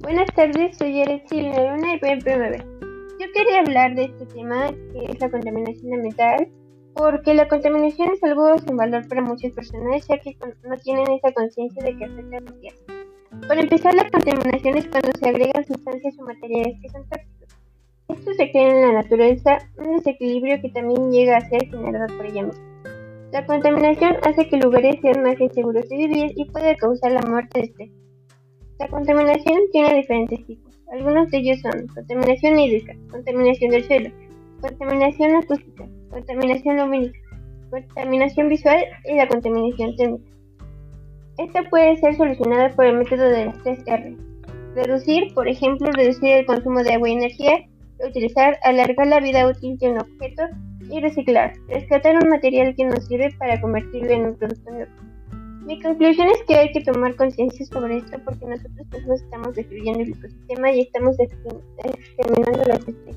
Buenas tardes, soy Alexi Luna y PMB. Yo quería hablar de este tema que es la contaminación ambiental, porque la contaminación es algo sin valor para muchas personas, ya que no tienen esa conciencia de que afecta a la sociedad. Para empezar, la contaminación es cuando se agregan sustancias o materiales que son tóxicos. Esto se crea en la naturaleza, un desequilibrio que también llega a ser generado por ella misma. La contaminación hace que lugares sean más inseguros de vivir y puede causar la muerte de especies. La contaminación tiene diferentes tipos. Algunos de ellos son contaminación hídrica, contaminación del suelo, contaminación acústica, contaminación lumínica, contaminación visual y la contaminación térmica. Esta puede ser solucionada por el método de las tres R. Reducir, por ejemplo, reducir el consumo de agua y energía, utilizar, alargar la vida útil de un objeto y reciclar, rescatar un material que nos sirve para convertirlo en un producto nuevo. Mi conclusión es que hay que tomar conciencia sobre esto porque nosotros mismos estamos destruyendo el ecosistema y estamos exterminando las especies.